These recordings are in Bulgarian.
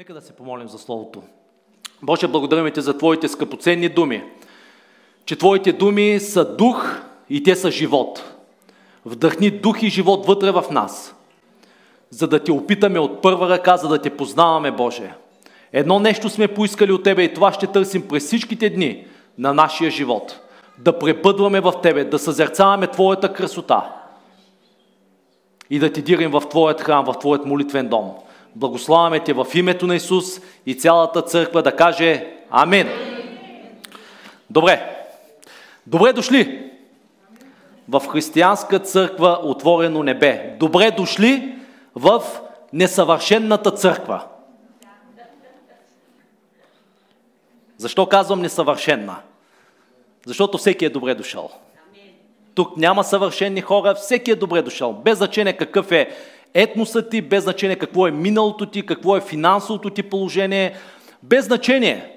Нека да се помолим за Словото. Боже, благодарим Ти за Твоите скъпоценни думи, че Твоите думи са дух и те са живот. Вдъхни дух и живот вътре в нас, за да Те опитаме от първа ръка, за да Те познаваме, Боже. Едно нещо сме поискали от Тебе и това ще търсим през всичките дни на нашия живот. Да пребъдваме в Тебе, да съзерцаваме Твоята красота и да Ти дирим в Твоят храм, в Твоят молитвен дом. Благославяме Те в името на Исус и цялата църква да каже Амин. Добре. Добре дошли в християнска църква Отворено небе. Добре дошли в несъвършенната църква. Защо казвам несъвършенна? Защото всеки е добре дошъл. Тук няма съвършенни хора, всеки е добре дошъл. Без значение какъв е етносът ти, без значение какво е миналото ти, какво е финансовото ти положение, без значение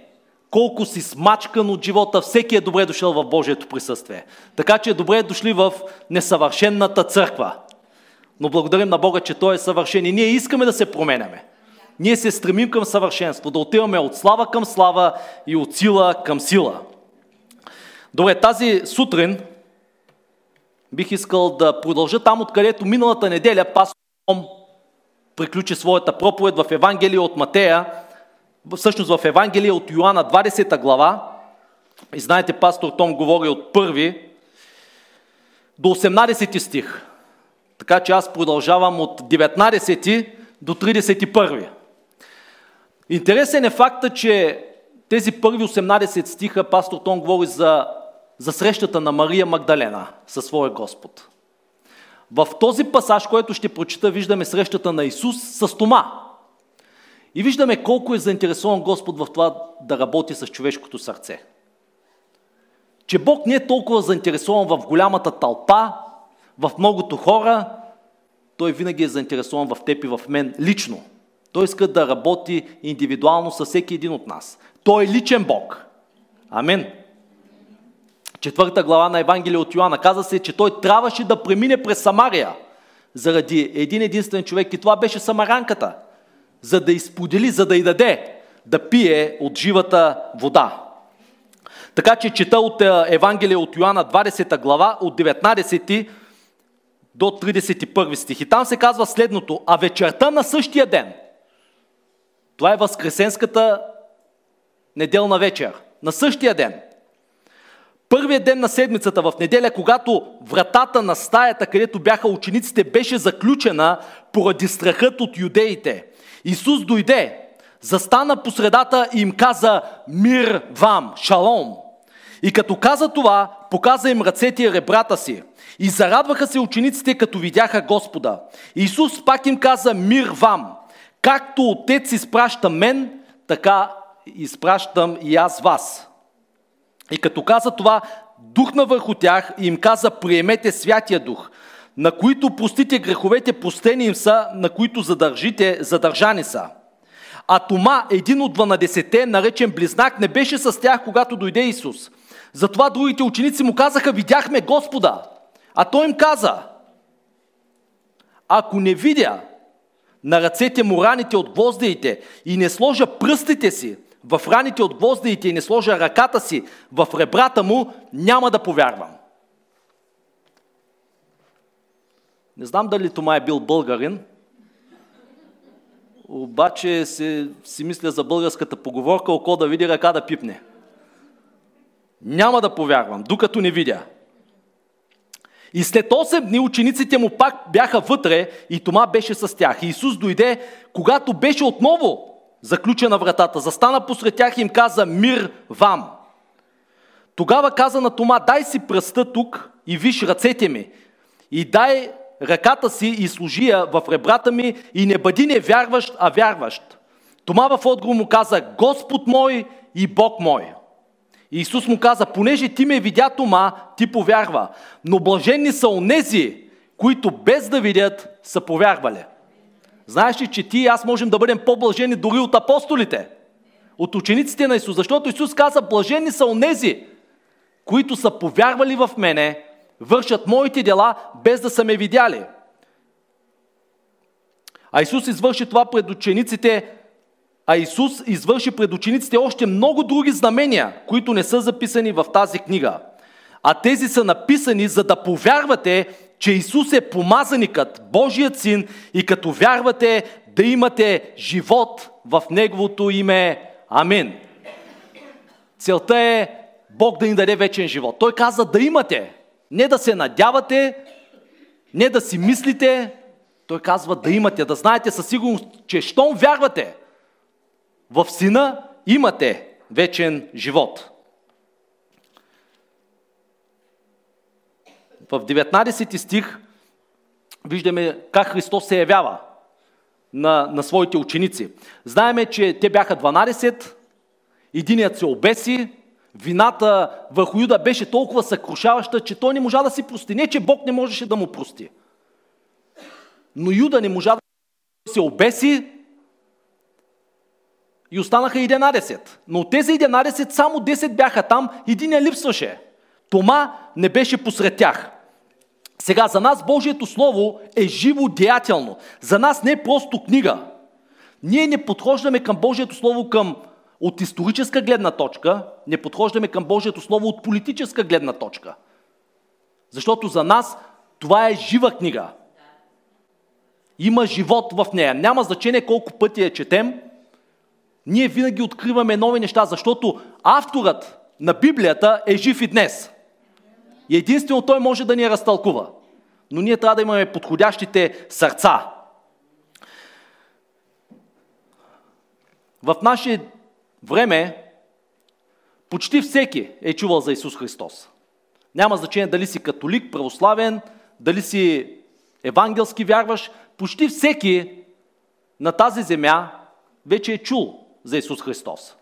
колко си смачкан от живота, всеки е добре дошъл в Божието присъствие. Така че добре дошли в несъвършенната църква. Но благодарим на Бога, че Той е съвършен и ние искаме да се променяме. Ние се стремим към съвършенство, да отиваме от слава към слава и от сила към сила. Добре, тази сутрин бих искал да продължа там, откъдето миналата неделя пастор приключи своята проповед в Евангелие от Матея, всъщност в Евангелие от Йоанна 20 глава. И знаете, пастор Том говори от първи до 18 стих. Така че аз продължавам от 19 до 31. Интересен е факта, че тези първи 18 стиха пастор Том говори за, за срещата на Мария Магдалена със своя Господ. В този пасаж, който ще прочита, виждаме срещата на Исус с Тома. И виждаме колко е заинтересован Господ в това да работи с човешкото сърце. Че Бог не е толкова заинтересован в голямата тълпа, в многото хора, Той винаги е заинтересован в теб и в мен лично. Той иска да работи индивидуално с всеки един от нас. Той е личен Бог. Амин четвърта глава на Евангелие от Йоанна. Каза се, че той трябваше да премине през Самария заради един единствен човек и това беше самаранката, за да изподели, за да й даде да пие от живата вода. Така че чета от е, Евангелие от Йоанна 20 глава от 19 до 31 стих. И там се казва следното. А вечерта на същия ден, това е възкресенската неделна вечер, на същия ден – Първият ден на седмицата в неделя, когато вратата на стаята, където бяха учениците, беше заключена поради страхът от юдеите. Исус дойде, застана по средата и им каза мир вам, шалом. И като каза това, показа им ръцете и ребрата си. И зарадваха се учениците, като видяха Господа. Исус пак им каза мир вам. Както Отец изпраща мен, така изпращам и аз вас. И като каза това, духна върху тях и им каза, приемете Святия Дух, на които простите греховете, простени им са, на които задържите, задържани са. А Тома, един от 12-те, наречен Близнак, не беше с тях, когато дойде Исус. Затова другите ученици му казаха, видяхме Господа. А той им каза, ако не видя на ръцете му раните от гвоздеите и не сложа пръстите си в раните от гвоздеите и не сложа ръката си в ребрата му, няма да повярвам. Не знам дали Тома е бил българин, обаче си, си мисля за българската поговорка, око да види, ръка да пипне. Няма да повярвам, докато не видя. И след 8 дни учениците му пак бяха вътре и Тома беше с тях. И Исус дойде, когато беше отново заключена вратата, застана посред тях и им каза мир вам. Тогава каза на Тома, дай си пръста тук и виж ръцете ми и дай ръката си и служи я в ребрата ми и не бъди не вярващ, а вярващ. Тома в отговор му каза, Господ мой и Бог мой. И Исус му каза, понеже ти ме видя Тома, ти повярва. Но блаженни са онези, които без да видят са повярвали. Знаеш ли, че ти и аз можем да бъдем по-блажени дори от апостолите, от учениците на Исус, защото Исус каза, блажени са онези, които са повярвали в мене, вършат моите дела, без да са ме видяли. А Исус извърши това пред учениците а Исус извърши пред учениците още много други знамения, които не са записани в тази книга. А тези са написани, за да повярвате, че Исус е помазаникът, Божият син и като вярвате да имате живот в Неговото име. Амин. Целта е Бог да ни даде вечен живот. Той каза да имате, не да се надявате, не да си мислите. Той казва да имате, да знаете със сигурност, че щом вярвате в Сина, имате вечен живот. В 19 стих виждаме как Христос се явява на, на своите ученици. Знаеме, че те бяха 12, единият се обеси, вината върху Юда беше толкова съкрушаваща, че той не можа да си прости. Не, че Бог не можеше да му прости. Но Юда не можа да се обеси и останаха 11. Но от тези 11 само 10 бяха там, един я липсваше. Тома не беше посред тях. Сега, за нас Божието Слово е живо деятелно. За нас не е просто книга. Ние не подхождаме към Божието Слово към, от историческа гледна точка, не подхождаме към Божието Слово от политическа гледна точка. Защото за нас това е жива книга. Има живот в нея. Няма значение колко пъти я четем. Ние винаги откриваме нови неща, защото авторът на Библията е жив и днес. И единствено той може да ни я разтълкува. Но ние трябва да имаме подходящите сърца. В наше време почти всеки е чувал за Исус Христос. Няма значение дали си католик, православен, дали си евангелски вярваш. Почти всеки на тази земя вече е чул за Исус Христос.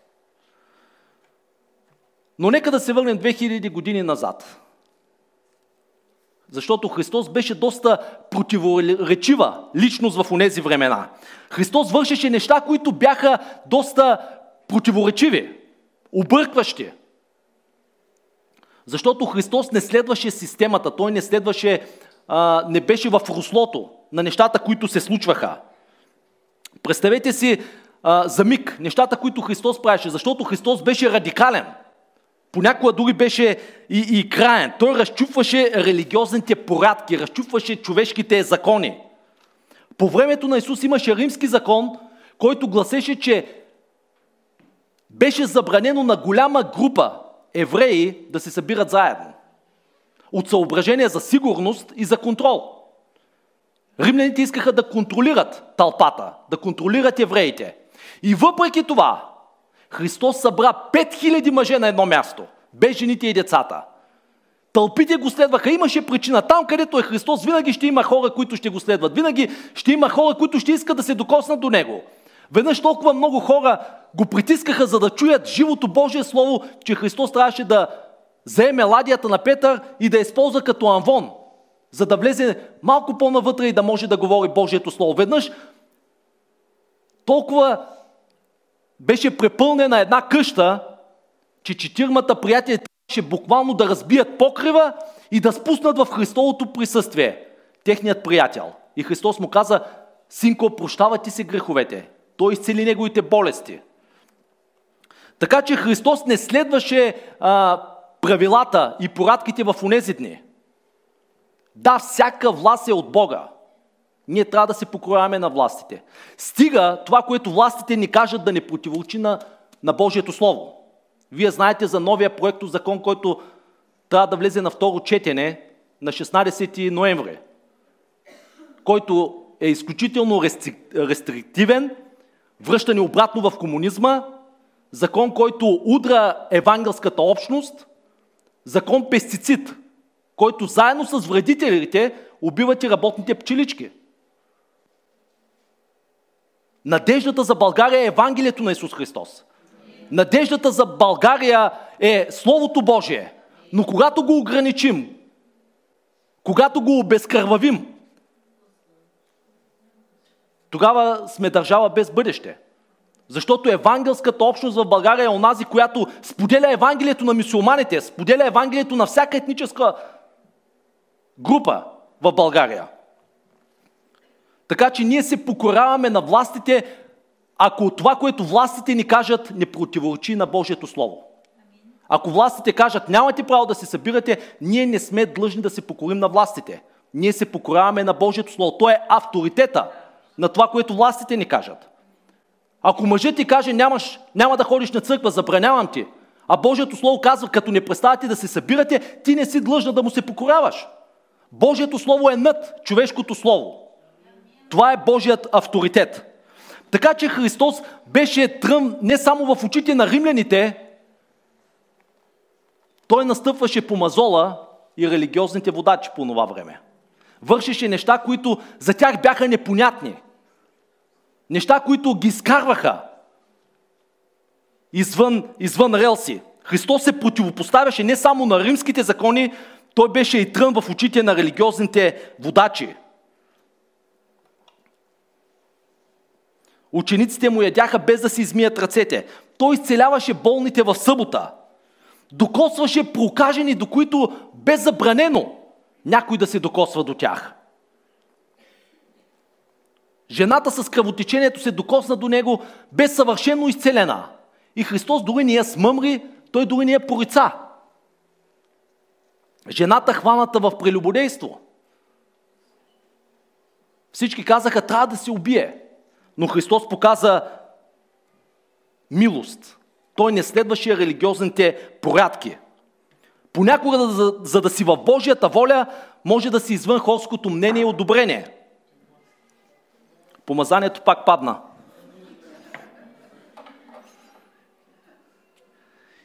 Но нека да се върнем 2000 години назад. Защото Христос беше доста противоречива личност в онези времена. Христос вършеше неща, които бяха доста противоречиви, объркващи. Защото Христос не следваше системата, Той не следваше, а, не беше в руслото на нещата, които се случваха. Представете си а, за миг нещата, които Христос правеше, защото Христос беше радикален – понякога дори беше и, и краен. Той разчупваше религиозните порядки, разчупваше човешките закони. По времето на Исус имаше римски закон, който гласеше, че беше забранено на голяма група евреи да се събират заедно. От съображение за сигурност и за контрол. Римляните искаха да контролират тълпата, да контролират евреите. И въпреки това, Христос събра 5000 мъже на едно място, без жените и децата. Тълпите го следваха. Имаше причина. Там, където е Христос, винаги ще има хора, които ще го следват. Винаги ще има хора, които ще искат да се докоснат до Него. Веднъж толкова много хора го притискаха, за да чуят живото Божие Слово, че Христос трябваше да заеме ладията на Петър и да използва като анвон, за да влезе малко по-навътре и да може да говори Божието Слово. Веднъж толкова беше препълнена една къща, че четирмата приятели трябваше буквално да разбият покрива и да спуснат в Христовото присъствие техният приятел. И Христос му каза, синко, прощава ти се греховете. Той изцели неговите болести. Така че Христос не следваше а, правилата и порадките в унези дни. Да, всяка власт е от Бога. Ние трябва да се покоряваме на властите. Стига това, което властите ни кажат да не противоречи на, на Божието Слово. Вие знаете за новия проект закон, който трябва да влезе на второ четене на 16 ноември, който е изключително рестриктивен, връщане обратно в комунизма, закон, който удра евангелската общност, закон пестицид, който заедно с вредителите убиват и работните пчелички – Надеждата за България е Евангелието на Исус Христос. Надеждата за България е Словото Божие. Но когато го ограничим, когато го обезкървавим, тогава сме държава без бъдеще. Защото евангелската общност в България е онази, която споделя Евангелието на мусулманите, споделя Евангелието на всяка етническа група в България. Така че ние се покоряваме на властите, ако това, което властите ни кажат, не противоречи на Божието Слово. Ако властите кажат, нямате право да се събирате, ние не сме длъжни да се покорим на властите. Ние се покоряваме на Божието Слово. То е авторитета на това, което властите ни кажат. Ако мъжът ти каже, нямаш, няма да ходиш на църква, забранявам ти, а Божието Слово казва, като не представяте да се събирате, ти не си длъжна да му се покоряваш. Божието Слово е над човешкото Слово. Това е Божият авторитет. Така че Христос беше тръм не само в очите на римляните, той настъпваше по мазола и религиозните водачи по това време. Вършеше неща, които за тях бяха непонятни. Неща, които ги скарваха извън, извън релси. Христос се противопоставяше не само на римските закони, той беше и трън в очите на религиозните водачи. Учениците му ядяха без да си измият ръцете. Той изцеляваше болните в събота. Докосваше прокажени, до които бе забранено някой да се докосва до тях. Жената с кръвотечението се докосна до него, бе съвършено изцелена. И Христос дори не я смъмри, той дори не я порица. Жената хваната в прелюбодейство. Всички казаха, трябва да се убие. Но Христос показа милост. Той не следваше религиозните порядки. Понякога, за, за да си в Божията воля, може да си извън хорското мнение и одобрение. Помазанието пак падна.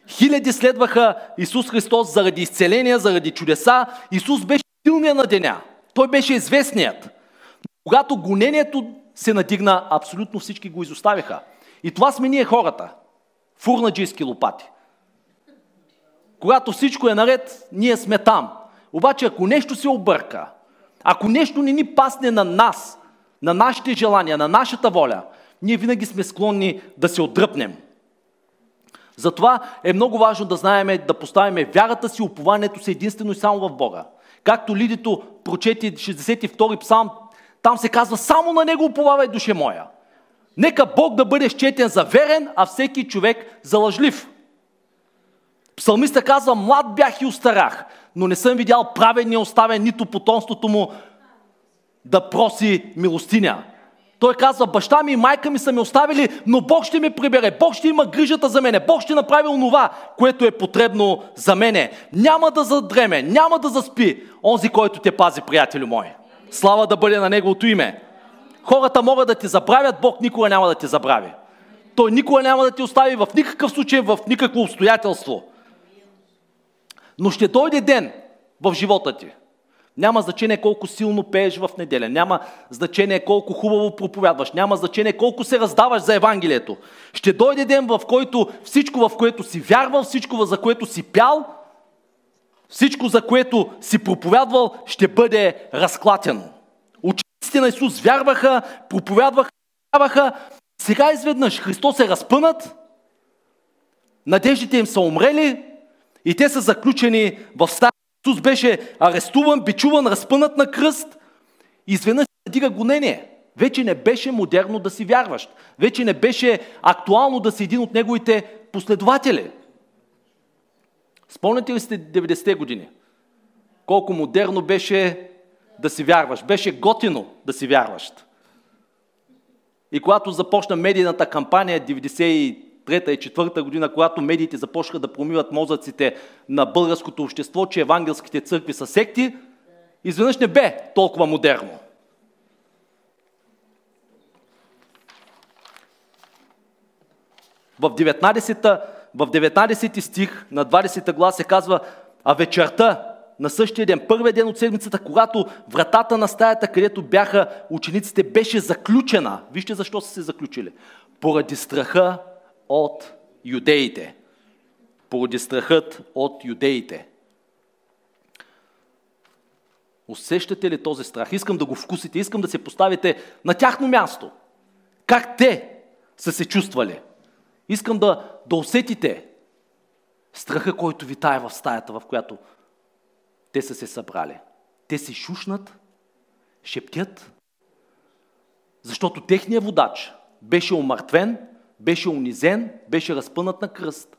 Хиляди следваха Исус Христос заради изцеления, заради чудеса. Исус беше силният на деня. Той беше известният. Когато гонението се надигна, абсолютно всички го изоставиха. И това сме ние хората. Фурнаджийски лопати. Когато всичко е наред, ние сме там. Обаче, ако нещо се обърка, ако нещо не ни пасне на нас, на нашите желания, на нашата воля, ние винаги сме склонни да се отдръпнем. Затова е много важно да знаем, да поставяме вярата си, упованието си единствено и само в Бога. Както Лидито прочети 62 псалм, там се казва, само на него уповавай, душе моя. Нека Бог да бъде счетен за верен, а всеки човек за лъжлив. Псалмиста казва, млад бях и устарах, но не съм видял правен и оставен нито потомството му да проси милостиня. Той казва, баща ми и майка ми са ме оставили, но Бог ще ме прибере, Бог ще има грижата за мене, Бог ще направи онова, което е потребно за мене. Няма да задреме, няма да заспи онзи, който те пази, приятелю мой. Слава да бъде на Неговото име. Хората могат да ти забравят, Бог никога няма да ти забрави. Той никога няма да ти остави в никакъв случай, в никакво обстоятелство. Но ще дойде ден в живота ти. Няма значение колко силно пееш в неделя, няма значение колко хубаво проповядваш, няма значение колко се раздаваш за Евангелието. Ще дойде ден, в който всичко, в което си вярвал, всичко, за което си пял, всичко, за което си проповядвал, ще бъде разклатено. Учениците на Исус вярваха, проповядваха, вярваха. Сега изведнъж Христос е разпънат, надеждите им са умрели и те са заключени в стая. Исус беше арестуван, бичуван, разпънат на кръст. Изведнъж се дига гонение. Вече не беше модерно да си вярващ. Вече не беше актуално да си един от неговите последователи. Спомняте ли сте 90-те години? Колко модерно беше да си вярваш. Беше готино да си вярваш. И когато започна медийната кампания 93-та и 4-та година, когато медиите започнаха да промиват мозъците на българското общество, че евангелските църкви са секти, изведнъж не бе толкова модерно. В 19 в 19 стих на 20 глас се казва, а вечерта на същия ден, първият ден от седмицата, когато вратата на стаята, където бяха учениците, беше заключена. Вижте защо са се заключили. Поради страха от юдеите. Поради страхът от юдеите. Усещате ли този страх? Искам да го вкусите, искам да се поставите на тяхно място. Как те са се чувствали? Искам да, да усетите страха, който витае в стаята, в която те са се събрали. Те се шушнат, шептят, защото техният водач, беше омъртвен, беше унизен, беше разпънат на кръст.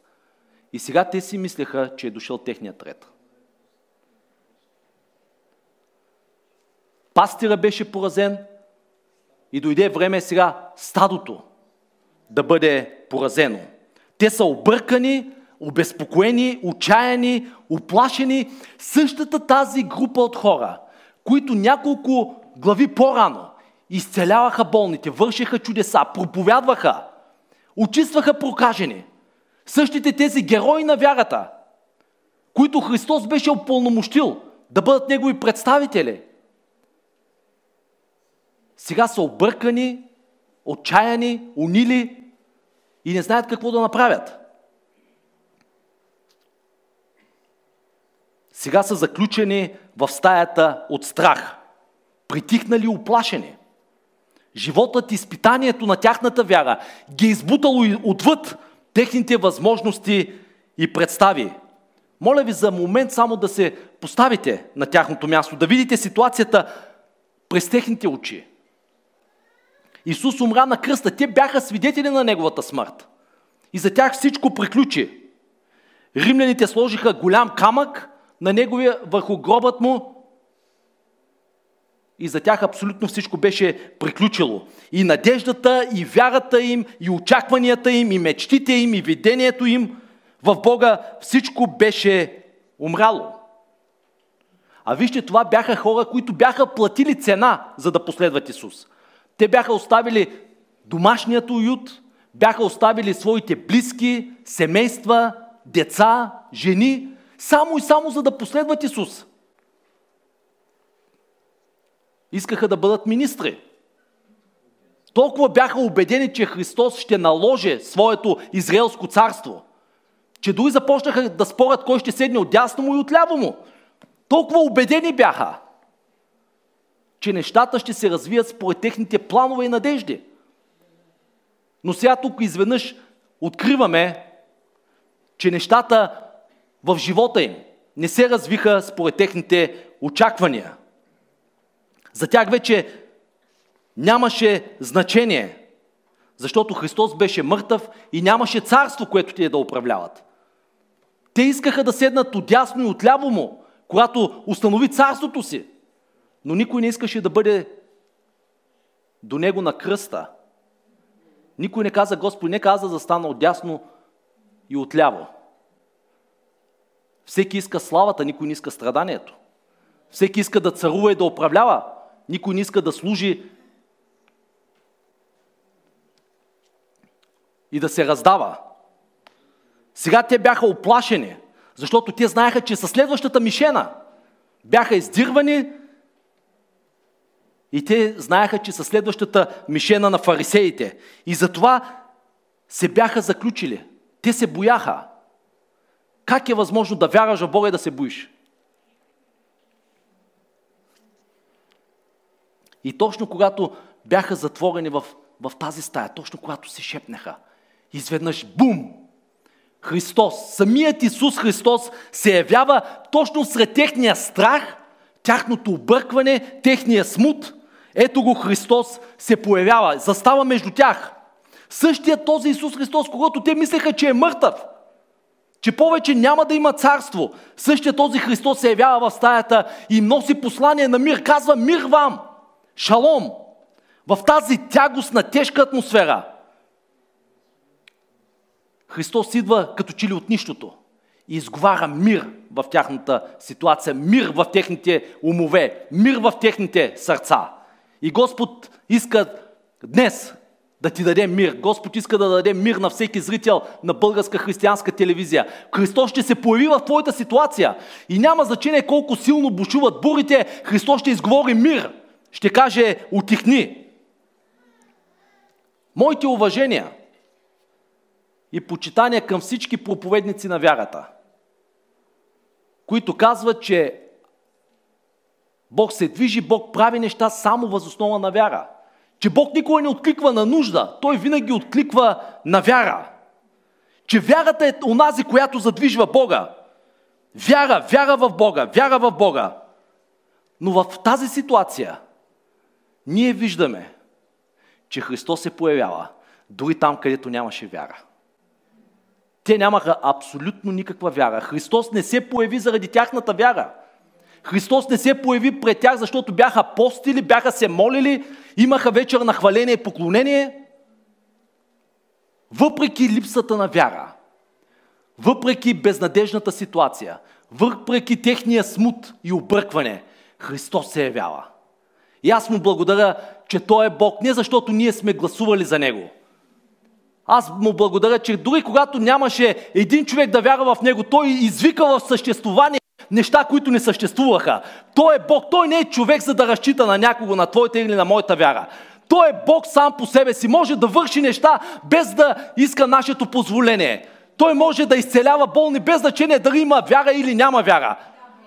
И сега те си мислеха, че е дошъл техният ред. Пастира беше поразен и дойде време сега стадото да бъде поразено. Те са объркани, обезпокоени, отчаяни, оплашени. Същата тази група от хора, които няколко глави по-рано изцеляваха болните, вършиха чудеса, проповядваха, очистваха прокажени. Същите тези герои на вярата, които Христос беше опълномощил да бъдат Негови представители, сега са объркани, отчаяни, унили и не знаят какво да направят. Сега са заключени в стаята от страх, притихнали оплашени. Животът, изпитанието на тяхната вяра ги е избутало отвъд техните възможности и представи. Моля ви за момент само да се поставите на тяхното място, да видите ситуацията през техните очи. Исус умра на кръста. Те бяха свидетели на Неговата смърт. И за тях всичко приключи. Римляните сложиха голям камък на неговия, върху гробът му и за тях абсолютно всичко беше приключило. И надеждата, и вярата им, и очакванията им, и мечтите им, и видението им в Бога, всичко беше умрало. А вижте, това бяха хора, които бяха платили цена, за да последват Исус. Те бяха оставили домашният уют, бяха оставили своите близки, семейства, деца, жени, само и само за да последват Исус. Искаха да бъдат министри. Толкова бяха убедени, че Христос ще наложи своето израелско царство, че дори започнаха да спорят кой ще седне от дясно му и от ляво му. Толкова убедени бяха, че нещата ще се развият според техните планове и надежди. Но сега тук изведнъж откриваме, че нещата в живота им не се развиха според техните очаквания. За тях вече нямаше значение, защото Христос беше мъртъв и нямаше царство, което те да управляват. Те искаха да седнат отясно и отляво му, когато установи царството си. Но никой не искаше да бъде до него на кръста. Никой не каза, Господ, не каза да стана отясно и отляво. Всеки иска славата, никой не иска страданието. Всеки иска да царува и да управлява. Никой не иска да служи и да се раздава. Сега те бяха оплашени, защото те знаеха, че със следващата мишена бяха издирвани и те знаеха, че със следващата мишена на фарисеите. И затова се бяха заключили. Те се бояха. Как е възможно да вярваш в Бога и да се боиш? И точно когато бяха затворени в, в тази стая, точно когато се шепнаха, изведнъж бум! Христос, самият Исус Христос се явява точно сред техния страх, тяхното объркване, техния смут. Ето го Христос се появява, застава между тях. Същия този Исус Христос, когато те мислеха, че е мъртъв – че повече няма да има царство. Същия този Христос се явява в стаята и носи послание на мир. Казва мир вам, шалом. В тази тягостна, тежка атмосфера. Христос идва като че ли от нищото и изговаря мир в тяхната ситуация, мир в техните умове, мир в техните сърца. И Господ иска днес да ти даде мир. Господ иска да даде мир на всеки зрител на българска християнска телевизия. Христос ще се появи в твоята ситуация. И няма значение колко силно бушуват бурите, Христос ще изговори мир. Ще каже отихни. Моите уважения и почитания към всички проповедници на вярата, които казват, че Бог се движи, Бог прави неща само възоснова на вяра. Че Бог никога не откликва на нужда, Той винаги откликва на вяра. Че вярата е онази, която задвижва Бога. Вяра, вяра в Бога, вяра в Бога. Но в тази ситуация ние виждаме, че Христос се появява дори там, където нямаше вяра. Те нямаха абсолютно никаква вяра. Христос не се появи заради тяхната вяра. Христос не се появи пред тях, защото бяха постили, бяха се молили, имаха вечер на хваление и поклонение. Въпреки липсата на вяра, въпреки безнадежната ситуация, въпреки техния смут и объркване, Христос се явява. И аз му благодаря, че Той е Бог, не защото ние сме гласували за Него. Аз му благодаря, че дори когато нямаше един човек да вярва в Него, Той извика в съществуване неща, които не съществуваха. Той е Бог, Той не е човек, за да разчита на някого, на твоята или на моята вяра. Той е Бог сам по себе си, може да върши неща без да иска нашето позволение. Той може да изцелява болни без значение дали има вяра или няма вяра.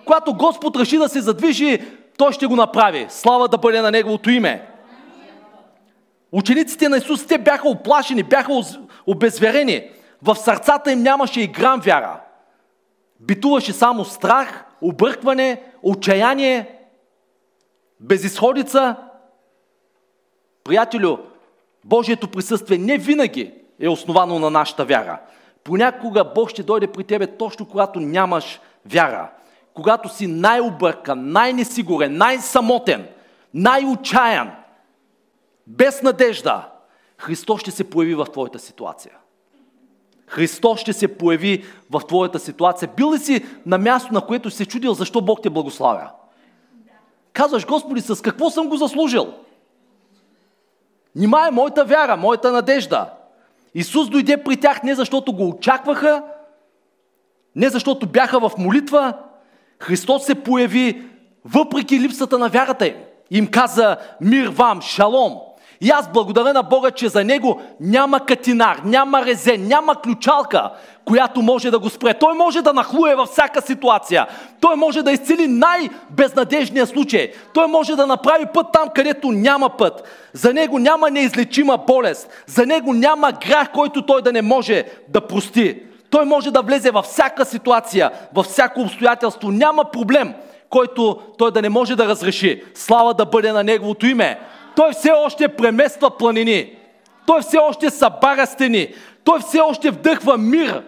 Когато Господ реши да се задвижи, Той ще го направи. Слава да бъде на Неговото име. Учениците на Исус, те бяха оплашени, бяха обезверени. В сърцата им нямаше и грам вяра. Битуваше само страх, объркване, отчаяние, безисходица. Приятелю, Божието присъствие не винаги е основано на нашата вяра. Понякога Бог ще дойде при тебе точно когато нямаш вяра. Когато си най-объркан, най-несигурен, най-самотен, най-отчаян, без надежда, Христос ще се появи в твоята ситуация. Христос ще се появи в твоята ситуация. Бил ли си на място, на което се чудил защо Бог те благославя? Казваш, Господи, с какво съм го заслужил? Нима е моята вяра, моята надежда. Исус дойде при тях не защото го очакваха, не защото бяха в молитва. Христос се появи въпреки липсата на вярата им. Им каза мир вам, шалом. И аз благодаря на Бога, че за него няма катинар, няма резен, няма ключалка, която може да го спре. Той може да нахлуе във всяка ситуация. Той може да изцели най-безнадежния случай. Той може да направи път там, където няма път. За него няма неизлечима болест. За него няма грях, който той да не може да прости. Той може да влезе във всяка ситуация, във всяко обстоятелство. Няма проблем, който той да не може да разреши. Слава да бъде на неговото име. Той все още премества планини. Той все още събара стени. Той все още вдъхва мир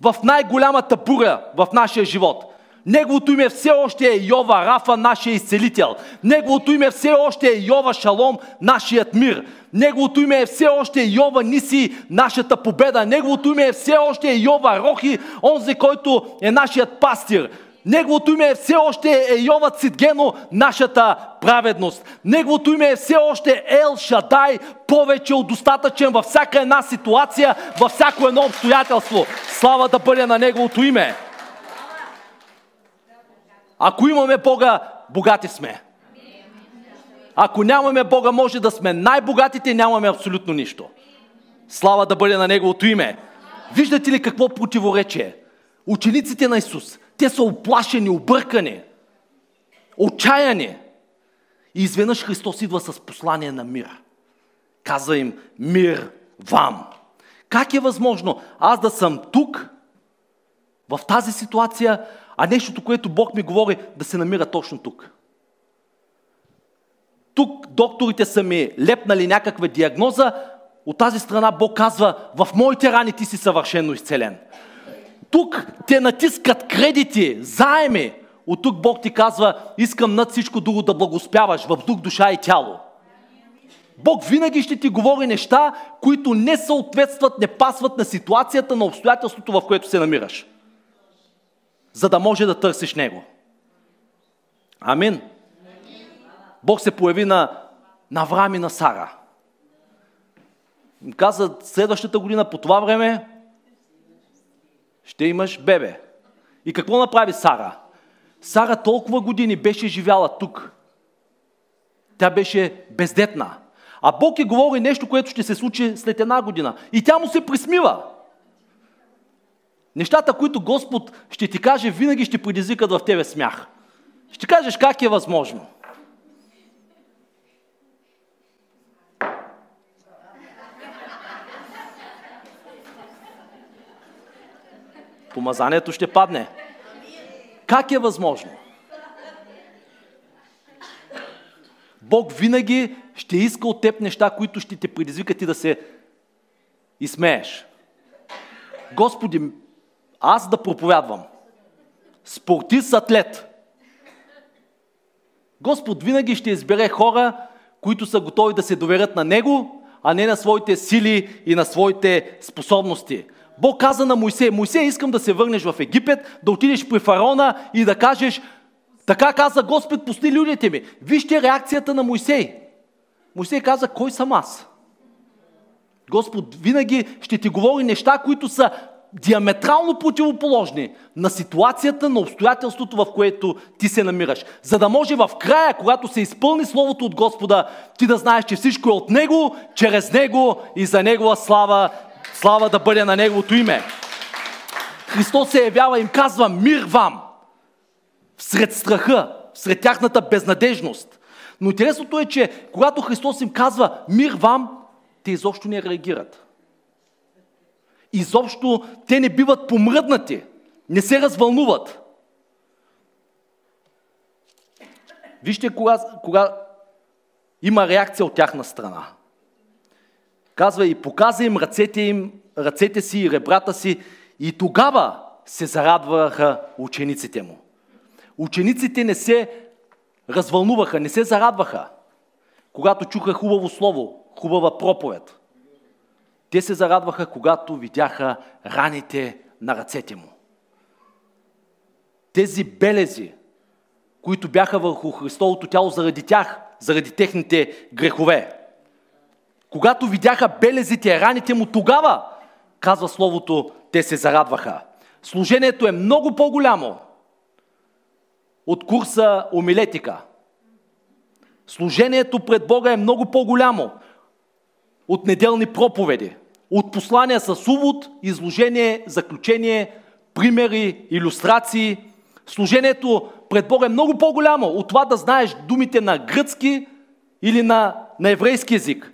в най-голямата буря в нашия живот. Неговото име все още е Йова Рафа, нашия изцелител. Неговото име все още е Йова Шалом, нашият мир. Неговото име е все още Йова Ниси, нашата победа. Неговото име е все още Йова Рохи, онзи, който е нашият пастир. Неговото име е все още Йова Цитгено, нашата праведност. Неговото име е все още Ел Шадай, повече от достатъчен във всяка една ситуация, във всяко едно обстоятелство. Слава да бъде на Неговото име. Ако имаме Бога, богати сме. Ако нямаме Бога, може да сме най-богатите и нямаме абсолютно нищо. Слава да бъде на Неговото име. Виждате ли какво противоречие? Учениците на Исус, те са оплашени, объркани, отчаяни. И изведнъж Христос идва с послание на мир. Казва им, мир вам. Как е възможно аз да съм тук, в тази ситуация, а нещото, което Бог ми говори, да се намира точно тук? Тук докторите са ми лепнали някаква диагноза, от тази страна Бог казва, в моите рани ти си съвършено изцелен тук те натискат кредити, заеми. От тук Бог ти казва, искам над всичко друго да благоспяваш в дух, душа и тяло. Бог винаги ще ти говори неща, които не съответстват, не пасват на ситуацията, на обстоятелството, в което се намираш. За да може да търсиш Него. Амин. Бог се появи на, на Авраам и на Сара. Каза, следващата година по това време ще имаш бебе. И какво направи Сара? Сара толкова години беше живяла тук. Тя беше бездетна. А Бог е говори нещо, което ще се случи след една година. И тя му се присмива. Нещата, които Господ ще ти каже, винаги ще предизвикат в тебе смях. Ще кажеш как е възможно. Помазанието ще падне. Как е възможно? Бог винаги ще иска от теб неща, които ще те предизвикат ти да се изсмееш. Господи, аз да проповядвам. Спортист, атлет. Господ винаги ще избере хора, които са готови да се доверят на Него, а не на своите сили и на своите способности. Бог каза на Моисей, Моисей, искам да се върнеш в Египет, да отидеш при фараона и да кажеш, така каза Господ, пусти людите ми. Вижте реакцията на Моисей. Моисей каза, кой съм аз? Господ винаги ще ти говори неща, които са диаметрално противоположни на ситуацията, на обстоятелството, в което ти се намираш. За да може в края, когато се изпълни Словото от Господа, ти да знаеш, че всичко е от Него, чрез Него и за Негова слава, слава да бъде на Неговото име. Христос се явява и им казва мир вам, сред страха, сред тяхната безнадежност. Но интересното е, че когато Христос им казва мир вам, те изобщо не реагират. Изобщо те не биват помръднати, не се развълнуват. Вижте кога, кога има реакция от тяхна страна. Казва и показа им ръцете, им ръцете си и ребрата си и тогава се зарадваха учениците му. Учениците не се развълнуваха, не се зарадваха, когато чуха хубаво слово, хубава проповед. Те се зарадваха, когато видяха раните на ръцете му. Тези белези, които бяха върху Христовото тяло заради тях, заради техните грехове. Когато видяха белезите, раните му, тогава, казва Словото, те се зарадваха. Служението е много по-голямо от курса Омилетика. Служението пред Бога е много по-голямо от неделни проповеди, от послания с увод, изложение, заключение, примери, иллюстрации. Служението пред Бога е много по-голямо от това да знаеш думите на гръцки или на, на еврейски язик.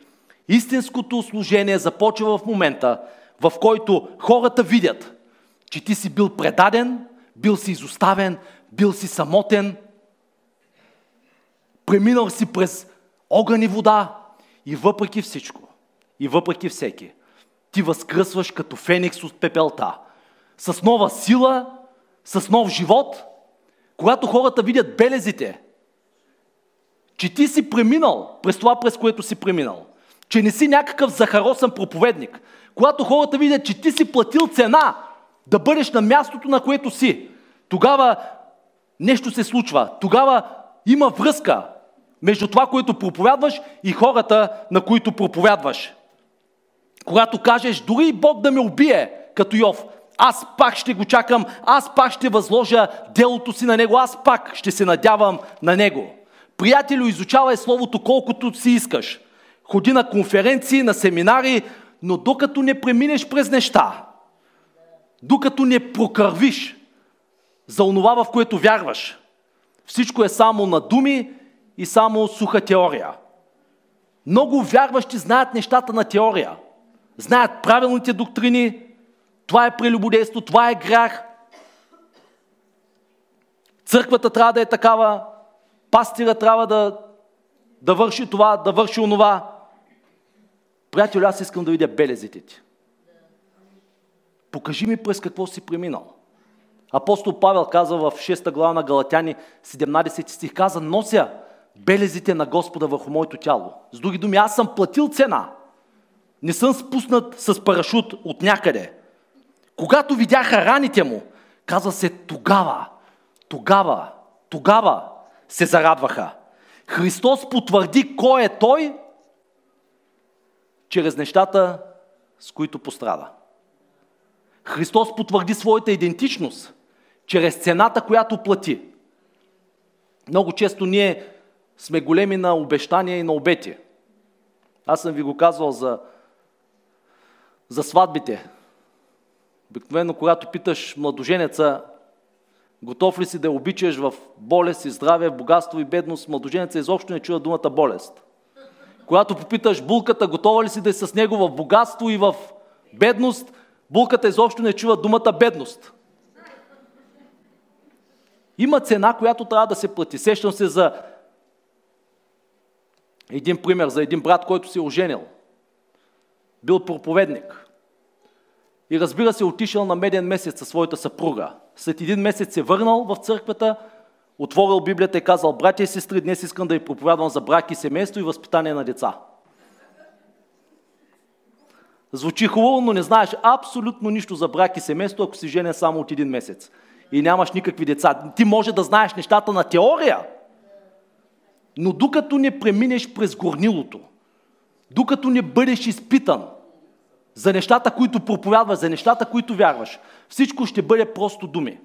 Истинското служение започва в момента, в който хората видят, че ти си бил предаден, бил си изоставен, бил си самотен, преминал си през огън и вода и въпреки всичко, и въпреки всеки, ти възкръсваш като феникс от пепелта. С нова сила, с нов живот, когато хората видят белезите, че ти си преминал през това, през което си преминал. Че не си някакъв захаросан проповедник. Когато хората видят, че ти си платил цена да бъдеш на мястото, на което си, тогава нещо се случва. Тогава има връзка между това, което проповядваш и хората, на които проповядваш. Когато кажеш, дори Бог да ме убие, като Йов, аз пак ще го чакам, аз пак ще възложа делото си на него, аз пак ще се надявам на него. Приятелю, изучавай Словото колкото си искаш. Ходи на конференции, на семинари, но докато не преминеш през неща, докато не прокървиш за онова, в което вярваш, всичко е само на думи и само суха теория. Много вярващи знаят нещата на теория – знаят правилните доктрини, това е прелюбодейство, това е грях. Църквата трябва да е такава, пастира трябва да, да върши това, да върши онова. Приятел, аз искам да видя белезите ти. Покажи ми през какво си преминал. Апостол Павел казва в 6 глава на Галатяни 17 стих, каза, нося белезите на Господа върху моето тяло. С други думи, аз съм платил цена. Не съм спуснат с парашут от някъде. Когато видяха раните му, казва се тогава, тогава, тогава се зарадваха. Христос потвърди кой е Той чрез нещата, с които пострада. Христос потвърди своята идентичност чрез цената, която плати. Много често ние сме големи на обещания и на обети. Аз съм ви го казвал за за сватбите. Обикновено, когато питаш младоженеца, готов ли си да обичаш в болест и здраве, в богатство и бедност, младоженеца изобщо не чува думата болест. Когато попиташ булката, готова ли си да е с него в богатство и в бедност, булката изобщо не чува думата бедност. Има цена, която трябва да се плати. Сещам се за един пример за един брат, който се е оженил. Бил проповедник. И разбира се, отишъл на меден месец със своята съпруга. След един месец се върнал в църквата, отворил Библията и казал, братя и сестри, днес искам да ви проповядвам за брак и семейство и възпитание на деца. Звучи хубаво, но не знаеш абсолютно нищо за брак и семейство, ако си женен само от един месец. И нямаш никакви деца. Ти може да знаеш нещата на теория, но докато не преминеш през горнилото, докато не бъдеш изпитан за нещата, които проповядваш, за нещата, които вярваш, всичко ще бъде просто думи.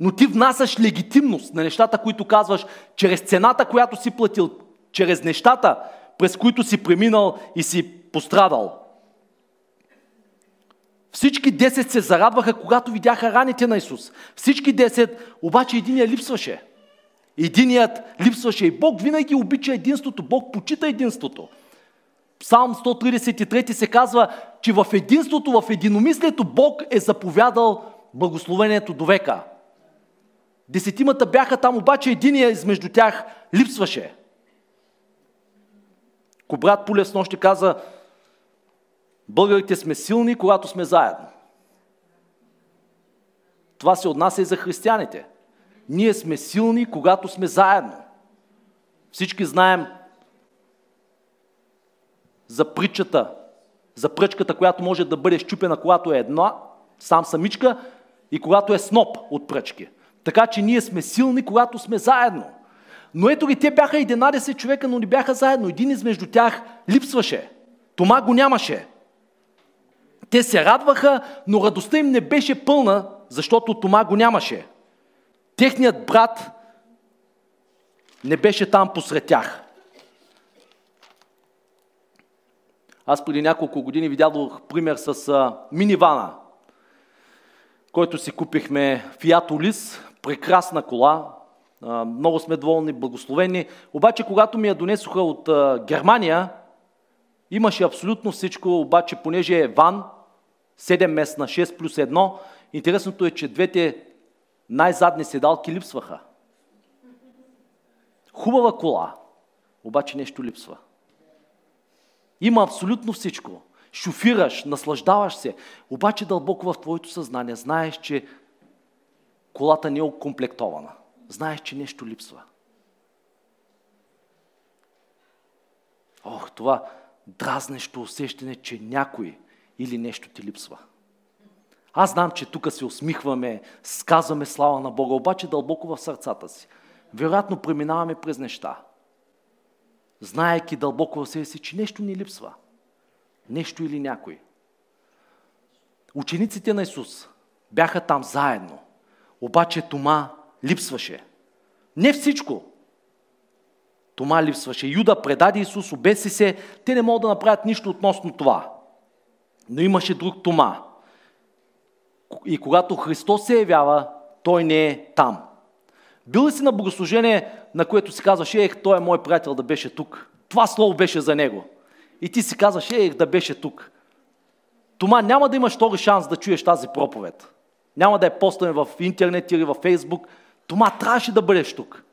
Но ти внасяш легитимност на нещата, които казваш, чрез цената, която си платил, чрез нещата, през които си преминал и си пострадал. Всички 10 се зарадваха, когато видяха раните на Исус. Всички 10, обаче единия липсваше. Единият липсваше и Бог винаги обича единството. Бог почита единството. Псалм 133 се казва, че в единството, в единомислието Бог е заповядал благословението до века. Десетимата бяха там, обаче единия измежду тях липсваше. Кобрат Пулев нощи каза, българите сме силни, когато сме заедно. Това се отнася и за християните. Ние сме силни, когато сме заедно. Всички знаем за притчата, за пръчката, която може да бъде щупена, когато е една, сам самичка, и когато е сноп от пръчки. Така че ние сме силни, когато сме заедно. Но ето ги, те бяха 11 човека, но не бяха заедно. Един измежду тях липсваше. Тома го нямаше. Те се радваха, но радостта им не беше пълна, защото Тома го нямаше. Техният брат не беше там посред тях. Аз преди няколко години видях пример с а, минивана, който си купихме Fiat Ulis, прекрасна кола, много сме доволни, благословени. Обаче, когато ми я донесоха от Германия, имаше абсолютно всичко, обаче понеже е ван, 7 местна, 6 плюс 1, интересното е, че двете най-задни седалки липсваха. Хубава кола, обаче нещо липсва. Има абсолютно всичко. Шофираш, наслаждаваш се, обаче дълбоко в твоето съзнание знаеш, че колата не е окомплектована. Знаеш, че нещо липсва. Ох, това дразнещо усещане, че някой или нещо ти липсва. Аз знам, че тук се усмихваме, сказваме слава на Бога, обаче дълбоко в сърцата си. Вероятно преминаваме през неща, знаеки дълбоко в себе си, че нещо ни липсва. Нещо или някой. Учениците на Исус бяха там заедно, обаче Тома липсваше. Не всичко. Тома липсваше. Юда предаде Исус, обеси се. Те не могат да направят нищо относно това. Но имаше друг Тома. И когато Христос се явява, той не е там. Бил ли си на богослужение, на което си казваш, ех, той е мой приятел да беше тук. Това слово беше за него. И ти си казваш, ех, да беше тук. Тома няма да имаш втори шанс да чуеш тази проповед. Няма да е постане в интернет или в фейсбук. Тома трябваше да бъдеш тук.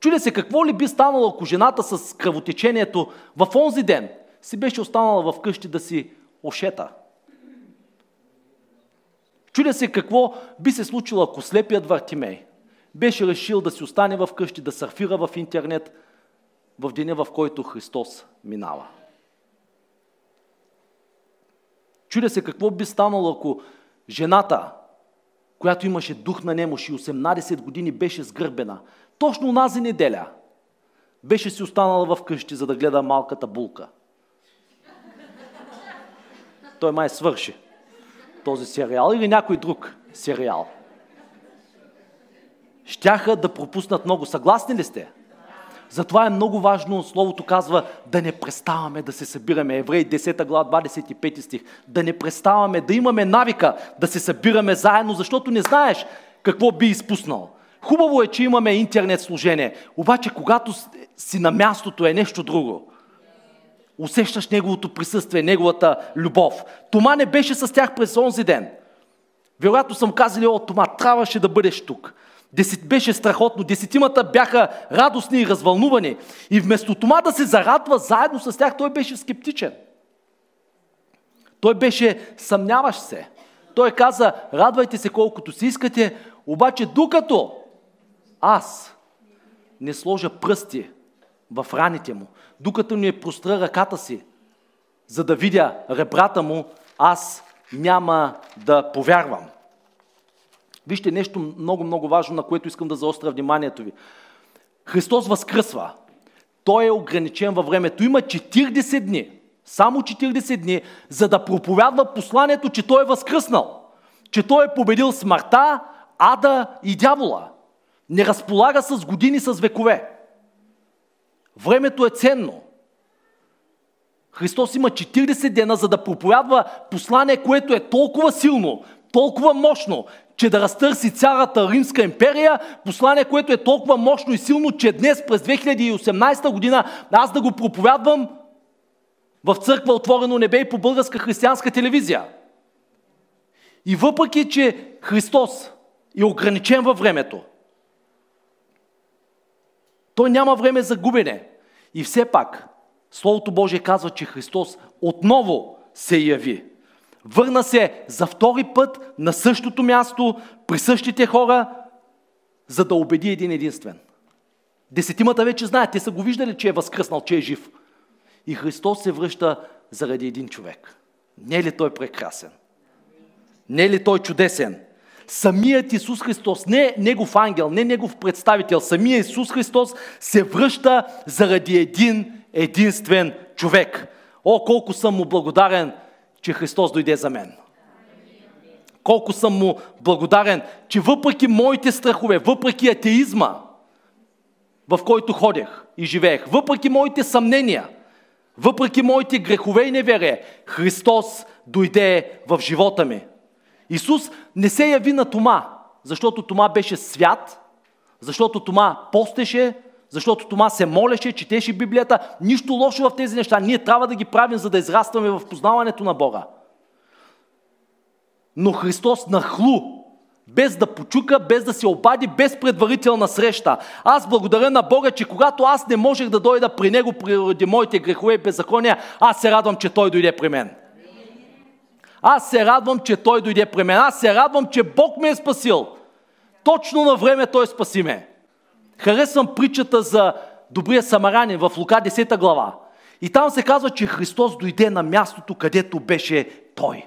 Чуде се какво ли би станало, ако жената с кръвотечението в онзи ден си беше останала в къщи да си ошета. Чудя се какво би се случило, ако слепият Вартимей беше решил да си остане в къщи, да сърфира в интернет в деня, в който Христос минава. Чудя се какво би станало, ако жената, която имаше дух на немощ и 18 години беше сгърбена, точно нази неделя беше си останала в къщи, за да гледа малката булка. Той май свърши този сериал или някой друг сериал. Щяха да пропуснат много. Съгласни ли сте? Затова е много важно, Словото казва, да не преставаме да се събираме. Еврей 10 глава 25 стих. Да не преставаме, да имаме навика да се събираме заедно, защото не знаеш какво би изпуснал. Хубаво е, че имаме интернет служение, обаче когато си на мястото е нещо друго. Усещаш Неговото присъствие, Неговата любов. Тома не беше с тях през онзи ден. Вероятно съм казали, о, Тома, трябваше да бъдеш тук. Десет, беше страхотно. Десетимата бяха радостни и развълнувани. И вместо това да се зарадва заедно с тях, той беше скептичен. Той беше съмняващ се. Той каза, радвайте се колкото си искате, обаче докато аз не сложа пръсти в раните му, докато не простра ръката си, за да видя ребрата му, аз няма да повярвам. Вижте нещо много, много важно, на което искам да заостря вниманието ви. Христос възкръсва. Той е ограничен във времето. Има 40 дни, само 40 дни, за да проповядва посланието, че Той е възкръснал. Че Той е победил смъртта, ада и дявола. Не разполага с години, с векове. Времето е ценно. Христос има 40 дена, за да проповядва послание, което е толкова силно, толкова мощно, че да разтърси цялата Римска империя, послание, което е толкова мощно и силно, че днес през 2018 година аз да го проповядвам в църква Отворено небе и по българска християнска телевизия. И въпреки, че Христос е ограничен във времето, той няма време за губене. И все пак, Словото Божие казва, че Христос отново се яви. Върна се за втори път на същото място, при същите хора, за да убеди един единствен. Десетимата вече знаят, те са го виждали, че е възкръснал, че е жив. И Христос се връща заради един човек. Не е ли той прекрасен? Не е ли той чудесен? Самият Исус Христос, не негов ангел, не негов представител, самият Исус Христос се връща заради един единствен човек. О, колко съм му благодарен, че Христос дойде за мен. Колко съм му благодарен, че въпреки моите страхове, въпреки атеизма, в който ходех и живеех, въпреки моите съмнения, въпреки моите грехове и неверие, Христос дойде в живота ми. Исус не се яви на Тома, защото Тома беше свят, защото Тома постеше, защото Тома се молеше, четеше Библията. Нищо лошо в тези неща. Ние трябва да ги правим, за да израстваме в познаването на Бога. Но Христос нахлу, без да почука, без да се обади, без предварителна среща. Аз благодаря на Бога, че когато аз не можех да дойда при Него поради моите грехове и беззакония, аз се радвам, че Той дойде при мен. Аз се радвам, че Той дойде при мен. Аз се радвам, че Бог ме е спасил. Точно на време Той спаси ме. Харесвам притчата за добрия самарянин в Лука 10 глава. И там се казва, че Христос дойде на мястото, където беше Той.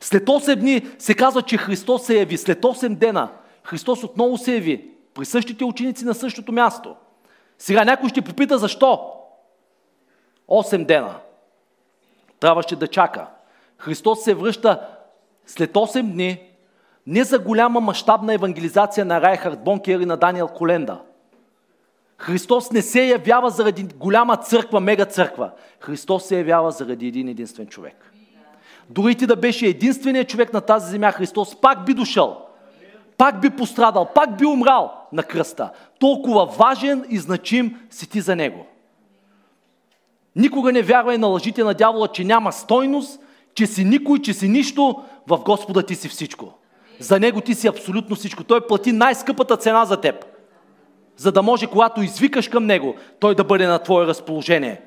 След 8 дни се казва, че Христос се яви. След 8 дена Христос отново се яви при същите ученици на същото място. Сега някой ще попита защо. 8 дена. Трябваше да чака. Христос се връща след 8 дни не за голяма мащабна евангелизация на Райхард Бонкер и на Даниел Коленда. Христос не се явява заради голяма църква, мега църква. Христос се явява заради един единствен човек. Дори ти да беше единственият човек на тази земя, Христос пак би дошъл. Пак би пострадал, пак би умрал на кръста. Толкова важен и значим си ти за Него. Никога не вярвай на лъжите на дявола, че няма стойност, че си никой, че си нищо, в Господа ти си всичко. За Него ти си абсолютно всичко. Той плати най-скъпата цена за теб. За да може, когато извикаш към Него, Той да бъде на Твое разположение.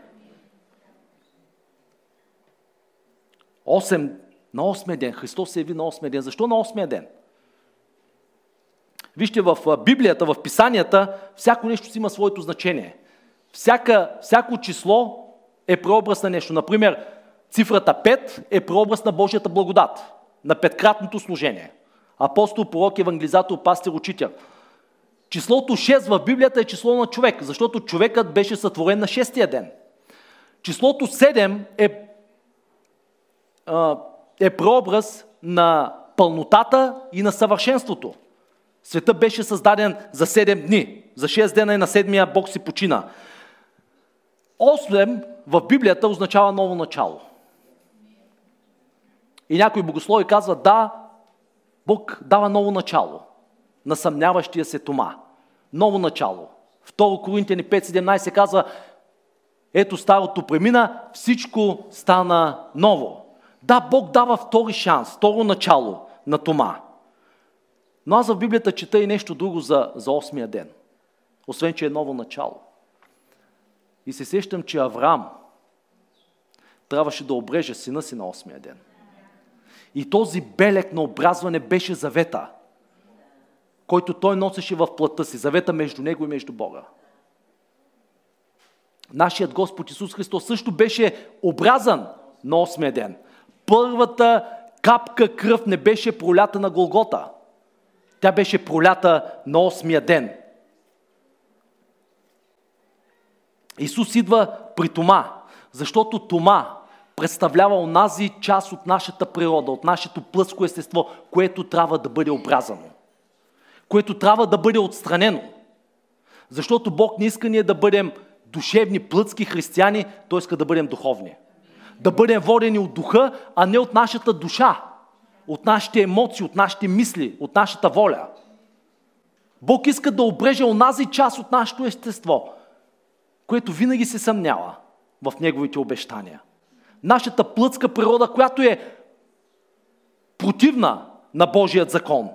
8, на 8 ден. Христос се яви на 8 ден. Защо на 8 ден? Вижте, в Библията, в Писанията, всяко нещо си има своето значение. Всяка, всяко число е прообраз на нещо. Например, цифрата 5 е прообраз на Божията благодат, на петкратното служение апостол, пророк, евангелизатор, пастир, учител. Числото 6 в Библията е число на човек, защото човекът беше сътворен на шестия ден. Числото 7 е, е прообраз на пълнотата и на съвършенството. Света беше създаден за 7 дни. За 6 дена и на седмия Бог си почина. 8 в Библията означава ново начало. И някои богослови казват, да, Бог дава ново начало на съмняващия се Тома. Ново начало. Второ Коринтияни 5.17 казва, ето старото премина, всичко стана ново. Да, Бог дава втори шанс, второ начало на Тома. Но аз в Библията чета и нещо друго за, за 8 ден. Освен, че е ново начало. И се сещам, че Авраам трябваше да обреже сина си на 8 ден. И този белек на образване беше завета, който той носеше в плътта си. Завета между него и между Бога. Нашият Господ Исус Христос също беше образан на 8 ден. Първата капка кръв не беше пролята на Голгота. Тя беше пролята на 8 ден. Исус идва при Тома, защото Тома представлява онази част от нашата природа, от нашето плътско естество, което трябва да бъде образано. Което трябва да бъде отстранено. Защото Бог не иска ние да бъдем душевни, плътски християни, Той иска да бъдем духовни. Да бъдем водени от духа, а не от нашата душа, от нашите емоции, от нашите мисли, от нашата воля. Бог иска да обреже онази част от нашето естество, което винаги се съмнява в Неговите обещания. Нашата плътска природа, която е противна на Божият закон.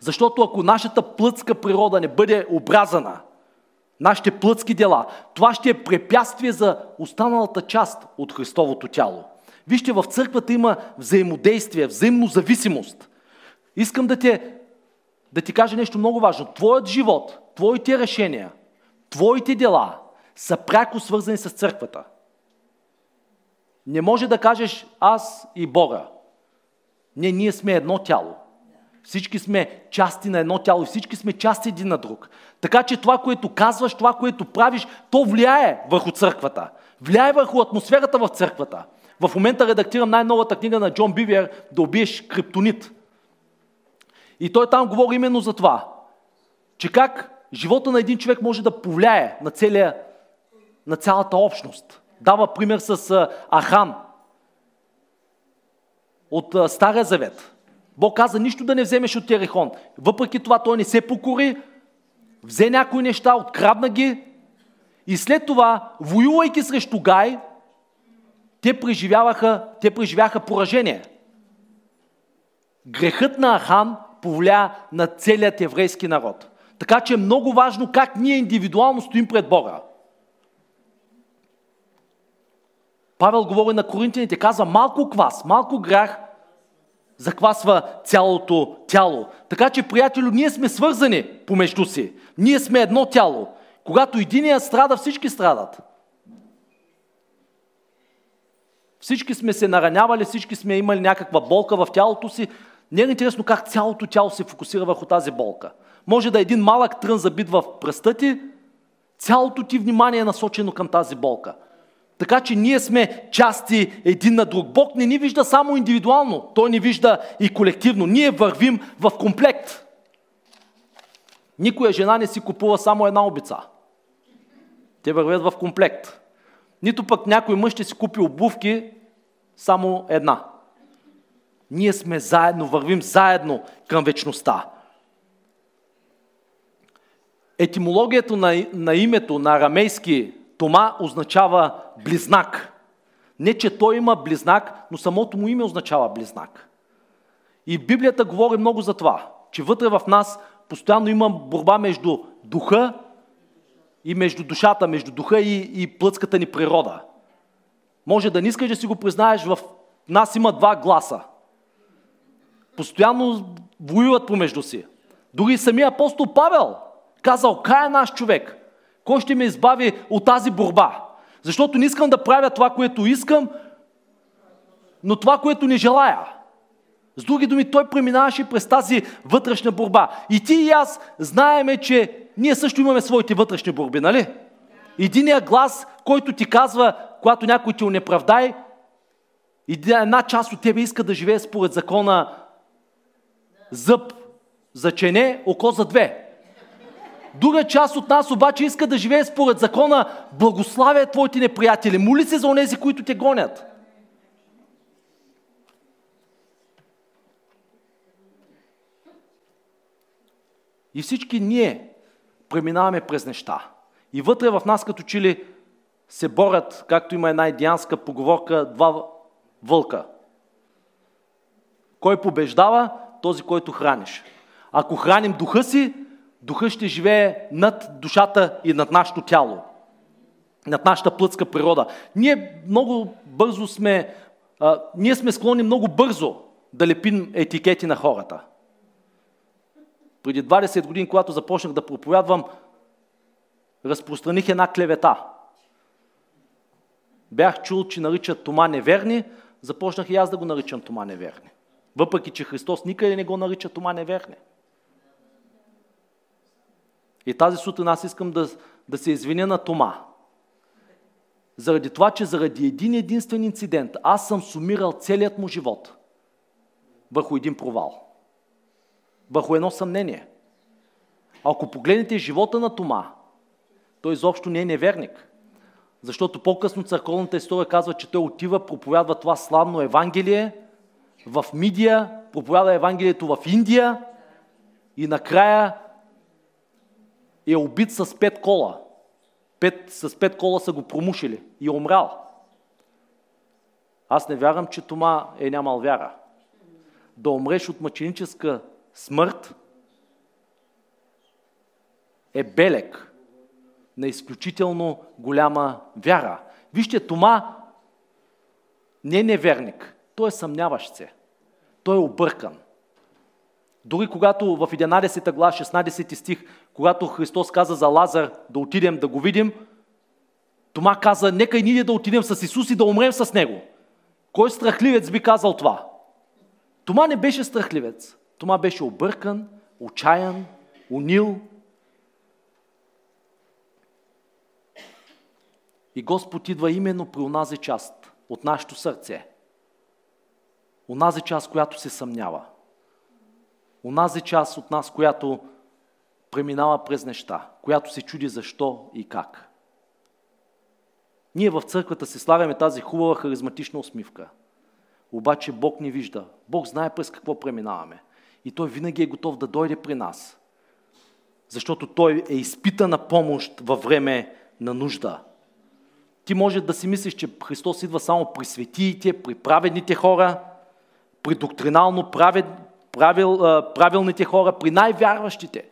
Защото ако нашата плътска природа не бъде образана, нашите плътски дела, това ще е препятствие за останалата част от Христовото тяло. Вижте, в църквата има взаимодействие, взаимно зависимост. Искам да, те, да ти кажа нещо много важно. Твоят живот, твоите решения, твоите дела са пряко свързани с църквата. Не може да кажеш аз и Бога. Не, ние сме едно тяло. Всички сме части на едно тяло и всички сме части един на друг. Така че това, което казваш, това, което правиш, то влияе върху църквата. Влияе върху атмосферата в църквата. В момента редактирам най-новата книга на Джон Бивиер да убиеш криптонит. И той там говори именно за това, че как живота на един човек може да повлияе на, целия, на цялата общност. Дава пример с Ахан от Стария Завет. Бог каза нищо да не вземеш от Терехон. Въпреки това той не се покори, взе някои неща, открадна ги и след това, воювайки срещу Гай, те преживяваха, те преживяха поражение. Грехът на Ахан повлия на целият еврейски народ. Така че е много важно как ние индивидуално стоим пред Бога. Павел говори на коринтияните, казва малко квас, малко грях заквасва цялото тяло. Така че, приятелю, ние сме свързани помежду си. Ние сме едно тяло. Когато единият страда, всички страдат. Всички сме се наранявали, всички сме имали някаква болка в тялото си. Не е интересно как цялото тяло се фокусира върху тази болка. Може да е един малък трън забит в пръста ти, цялото ти внимание е насочено към тази болка. Така че ние сме части един на друг. Бог не ни вижда само индивидуално, Той ни вижда и колективно. Ние вървим в комплект. Никоя жена не си купува само една обица. Те вървят в комплект. Нито пък някой мъж ще си купи обувки само една. Ние сме заедно, вървим заедно към вечността. Етимологията на, на името на арамейски Тома означава близнак. Не, че той има близнак, но самото му име означава близнак. И Библията говори много за това, че вътре в нас постоянно има борба между духа и между душата, между духа и, и плътската ни природа. Може да не искаш да си го признаеш, в нас има два гласа. Постоянно воюват помежду си. Дори самия апостол Павел казал, кай е наш човек? Кой ще ме избави от тази борба? Защото не искам да правя това, което искам, но това, което не желая. С други думи, той преминаваше през тази вътрешна борба. И ти и аз знаеме, че ние също имаме своите вътрешни борби, нали? Единият глас, който ти казва, когато някой ти унеправдай, една част от тебе иска да живее според закона зъб за чене, око за две. Друга част от нас обаче иска да живее според закона благославя твоите неприятели. Моли се за онези, които те гонят. И всички ние преминаваме през неща. И вътре в нас като че ли се борят, както има една идианска поговорка, два вълка. Кой побеждава? този, който храниш. Ако храним духа си, духа ще живее над душата и над нашето тяло. Над нашата плътска природа. Ние много бързо сме, а, ние сме склонни много бързо да лепим етикети на хората. Преди 20 години, когато започнах да проповядвам, разпространих една клевета. Бях чул, че наричат Тома неверни, започнах и аз да го наричам Тома неверни. Въпреки, че Христос никъде не го нарича Тома неверни. И тази сутрин аз искам да, да се извиня на Тома. Заради това, че заради един единствен инцидент аз съм сумирал целият му живот върху един провал. Върху едно съмнение. Ако погледнете живота на Тома, той изобщо не е неверник. Защото по-късно църковната история казва, че той отива, проповядва това славно Евангелие в Мидия, проповядва Евангелието в Индия и накрая е убит с пет кола. Пет, с пет кола са го промушили и е умрял. Аз не вярвам, че Тома е нямал вяра. Да умреш от мъченическа смърт е белек на изключително голяма вяра. Вижте, Тома не е неверник. Той е съмняващ се. Той е объркан. Дори когато в 11 глава, 16 стих, когато Христос каза за Лазар да отидем да го видим, Тома каза, нека и ние да отидем с Исус и да умрем с Него. Кой страхливец би казал това? Тома не беше страхливец. Тома беше объркан, отчаян, унил. И Господ идва именно при онази част от нашето сърце. Онази част, която се съмнява – Онази част от нас, която преминава през неща, която се чуди защо и как. Ние в църквата се слагаме тази хубава харизматична усмивка. Обаче Бог ни вижда. Бог знае през какво преминаваме. И Той винаги е готов да дойде при нас. Защото Той е изпитана помощ във време на нужда. Ти може да си мислиш, че Христос идва само при светиите, при праведните хора, при доктринално правед, правил, правилните хора, при най-вярващите,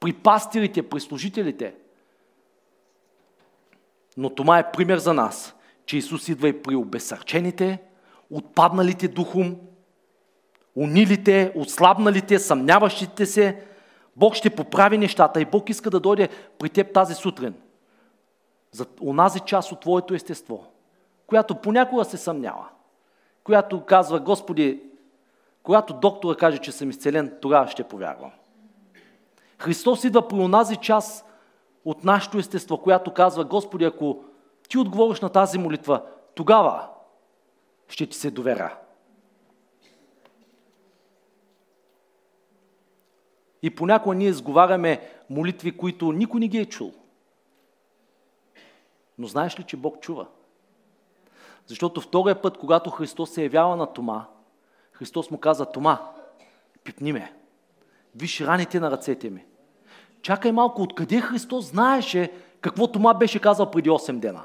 при пастирите, при служителите. Но това е пример за нас, че Исус идва и при обесърчените, отпадналите духом, унилите, отслабналите, съмняващите се. Бог ще поправи нещата и Бог иска да дойде при теб тази сутрин. За онази част от твоето естество, която понякога се съмнява, която казва, Господи, когато доктора каже, че съм изцелен, тогава ще повярвам. Христос идва при онази част от нашето естество, която казва, Господи, ако ти отговориш на тази молитва, тогава ще ти се доверя. И понякога ние сговаряме молитви, които никой не ги е чул. Но знаеш ли, че Бог чува? Защото втория път, когато Христос се явява на Тома, Христос му каза, Тома, пипни ме. Виж раните на ръцете ми. Чакай малко, откъде Христос знаеше какво Тома беше казал преди 8 дена?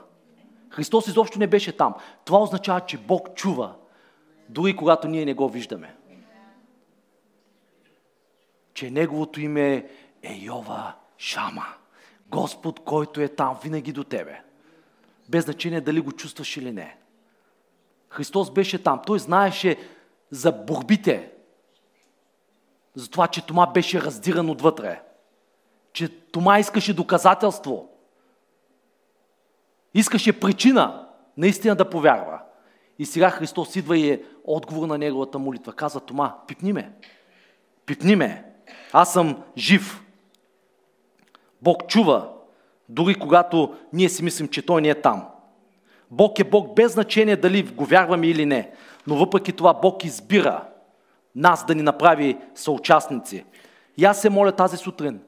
Христос изобщо не беше там. Това означава, че Бог чува, дори когато ние не го виждаме. Че Неговото име е Йова Шама. Господ, който е там винаги до тебе. Без значение дали го чувстваш или не. Христос беше там. Той знаеше за борбите. За това, че Тома беше раздиран отвътре. Че Тома искаше доказателство. Искаше причина наистина да повярва. И сега Христос идва и е отговор на неговата молитва. Казва Тома, пипни ме. Пипни ме. Аз съм жив. Бог чува, дори когато ние си мислим, че Той не е там. Бог е Бог без значение дали го вярваме или не. Но въпреки това Бог избира нас да ни направи съучастници. И аз се моля тази сутрин,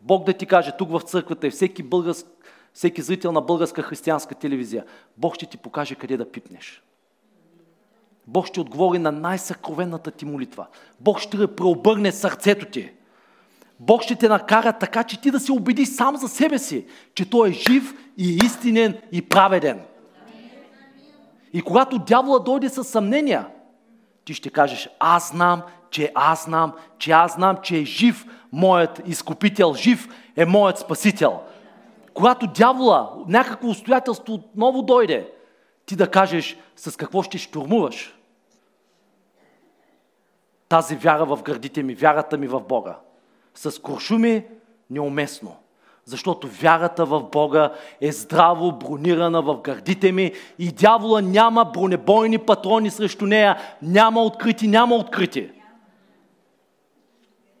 Бог да ти каже тук в църквата и всеки, българск, всеки зрител на българска християнска телевизия, Бог ще ти покаже къде да пипнеш. Бог ще отговори на най-съкровенната ти молитва. Бог ще преобърне сърцето ти. Бог ще те накара така, че ти да се убедиш сам за себе си, че Той е жив и истинен и праведен. И когато дявола дойде с съмнения, ти ще кажеш, аз знам че аз знам, че аз знам, че е жив моят изкупител, жив е моят спасител. Когато дявола, някакво обстоятелство отново дойде, ти да кажеш с какво ще штурмуваш. Тази вяра в гърдите ми, вярата ми в Бога. С куршуми неуместно. Защото вярата в Бога е здраво бронирана в гърдите ми и дявола няма бронебойни патрони срещу нея. Няма открити, няма открити.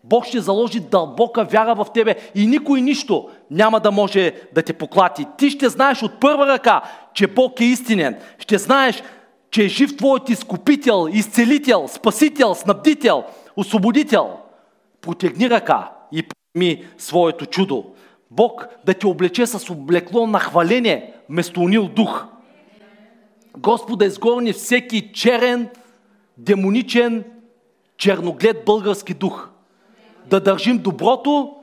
Бог ще заложи дълбока вяра в тебе и никой нищо няма да може да те поклати. Ти ще знаеш от първа ръка, че Бог е истинен. Ще знаеш, че е жив твоят изкупител, изцелител, спасител, снабдител, освободител. Протегни ръка и прими своето чудо. Бог да те облече с облекло на хваление вместо унил дух. Господ да изгорни всеки черен, демоничен, черноглед български дух. Да държим доброто,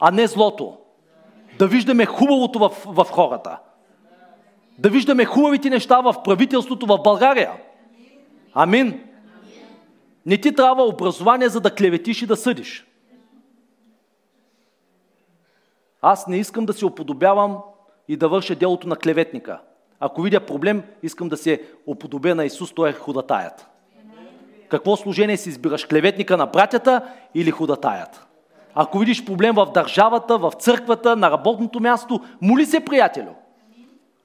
а не злото. Да виждаме хубавото в, в хората. Да виждаме хубавите неща в правителството в България. Амин. Не ти трябва образование, за да клеветиш и да съдиш. Аз не искам да се оподобявам и да върша делото на клеветника. Ако видя проблем, искам да се оподобя на Исус, той е ходатаят. Какво служение си избираш? Клеветника на братята или ходатаят? Ако видиш проблем в държавата, в църквата, на работното място, моли се, приятелю.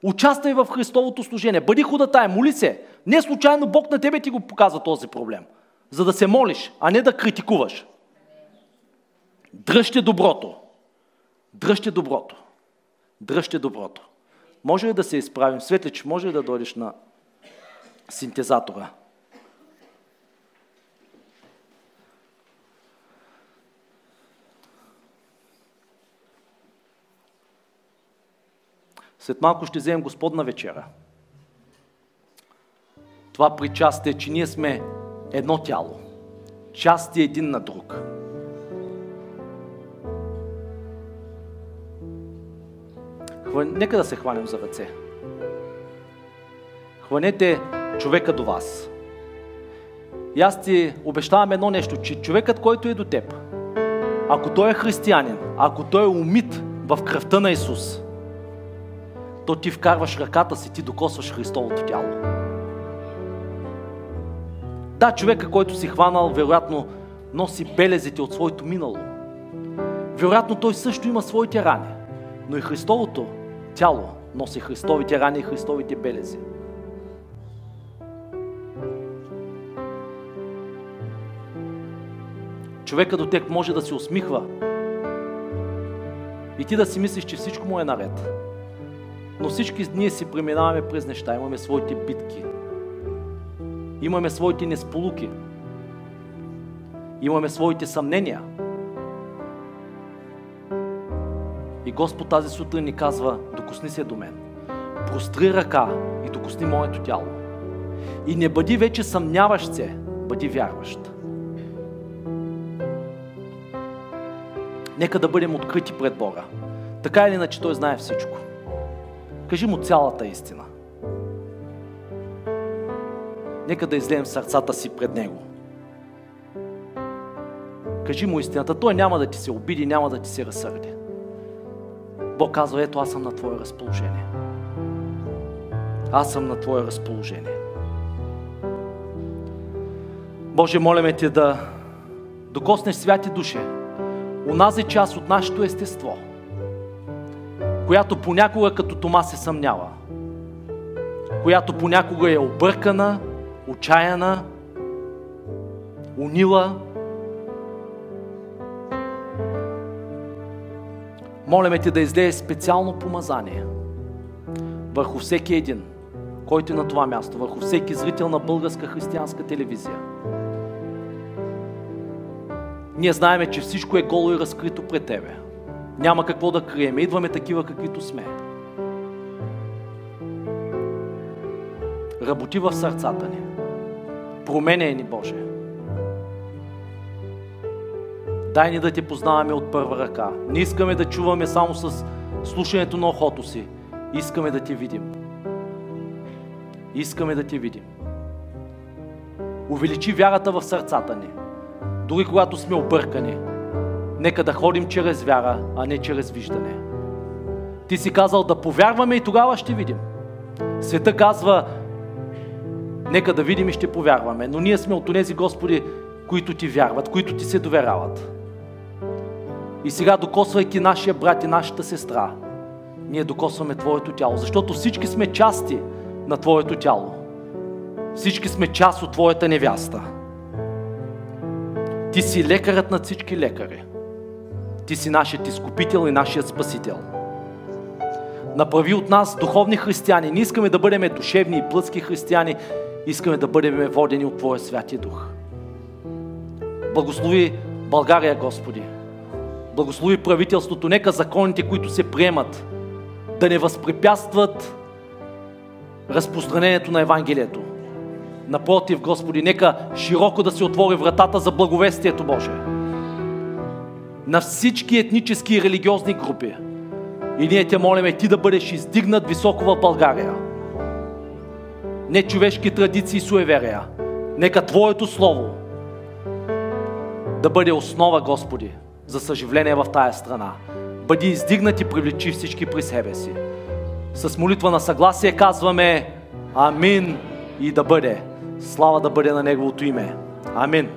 Участвай в Христовото служение. Бъди ходатай, моли се. Не случайно Бог на тебе ти го показва този проблем. За да се молиш, а не да критикуваш. Дръжте доброто. Дръжте доброто. Дръжте доброто. Може ли да се изправим? Светлич, може ли да дойдеш на синтезатора? След малко ще вземем Господна вечера. Това причастие, че ние сме едно тяло. Части един на друг. Нека да се хванем за ръце. Хванете човека до вас. И аз ти обещавам едно нещо, че човекът, който е до теб, ако той е християнин, ако той е умит в кръвта на Исус, то ти вкарваш ръката си, ти докосваш Христовото тяло. Да, човека, който си хванал, вероятно носи белезите от своето минало. Вероятно той също има своите рани. Но и Христовото тяло носи Христовите рани и Христовите белези. Човека до тек може да се усмихва и ти да си мислиш, че всичко му е наред. Но всички ние си преминаваме през неща, имаме своите битки. Имаме своите несполуки. Имаме своите съмнения. И Господ тази сутрин ни казва, докосни се до мен. Простри ръка и докосни моето тяло. И не бъди вече съмняващ се, бъди вярващ. Нека да бъдем открити пред Бога. Така или иначе Той знае всичко. Кажи му цялата истина. Нека да излеем сърцата си пред Него. Кажи му истината. Той няма да ти се обиди, няма да ти се разсърди. Бог казва, ето аз съм на Твое разположение. Аз съм на Твое разположение. Боже, молиме Те да докоснеш святи душе, унази част от нашето естество – която понякога като Тома се съмнява, която понякога е объркана, отчаяна, унила. Молиме ти да излее специално помазание върху всеки един, който е на това място, върху всеки зрител на българска християнска телевизия. Ние знаеме, че всичко е голо и разкрито пред Тебе. Няма какво да крием. Идваме такива, каквито сме. Работи в сърцата ни. Променяй ни, Боже. Дай ни да те познаваме от първа ръка. Не искаме да чуваме само с слушането на охото си. Искаме да те видим. Искаме да те видим. Увеличи вярата в сърцата ни. Дори когато сме объркани, нека да ходим чрез вяра, а не чрез виждане. Ти си казал да повярваме и тогава ще видим. Света казва, нека да видим и ще повярваме. Но ние сме от тези Господи, които ти вярват, които ти се доверяват. И сега, докосвайки нашия брат и нашата сестра, ние докосваме Твоето тяло, защото всички сме части на Твоето тяло. Всички сме част от Твоята невяста. Ти си лекарът на всички лекари. Ти си нашият изкупител и нашият спасител. Направи от нас духовни християни. Не искаме да бъдем душевни и плътски християни, искаме да бъдем водени от Твоя Святия Дух. Благослови България, Господи. Благослови правителството. Нека законите, които се приемат, да не възпрепятстват разпространението на Евангелието. Напротив, Господи, нека широко да се отвори вратата за благовестието Божие. На всички етнически и религиозни групи. И ние те молиме Ти да бъдеш издигнат високо в България. Не човешки традиции и суеверия. Нека Твоето Слово да бъде основа, Господи, за съживление в тая страна. Бъди издигнат и привлечи всички при себе си. С молитва на съгласие казваме Амин и да бъде. Слава да бъде на Неговото име. Амин.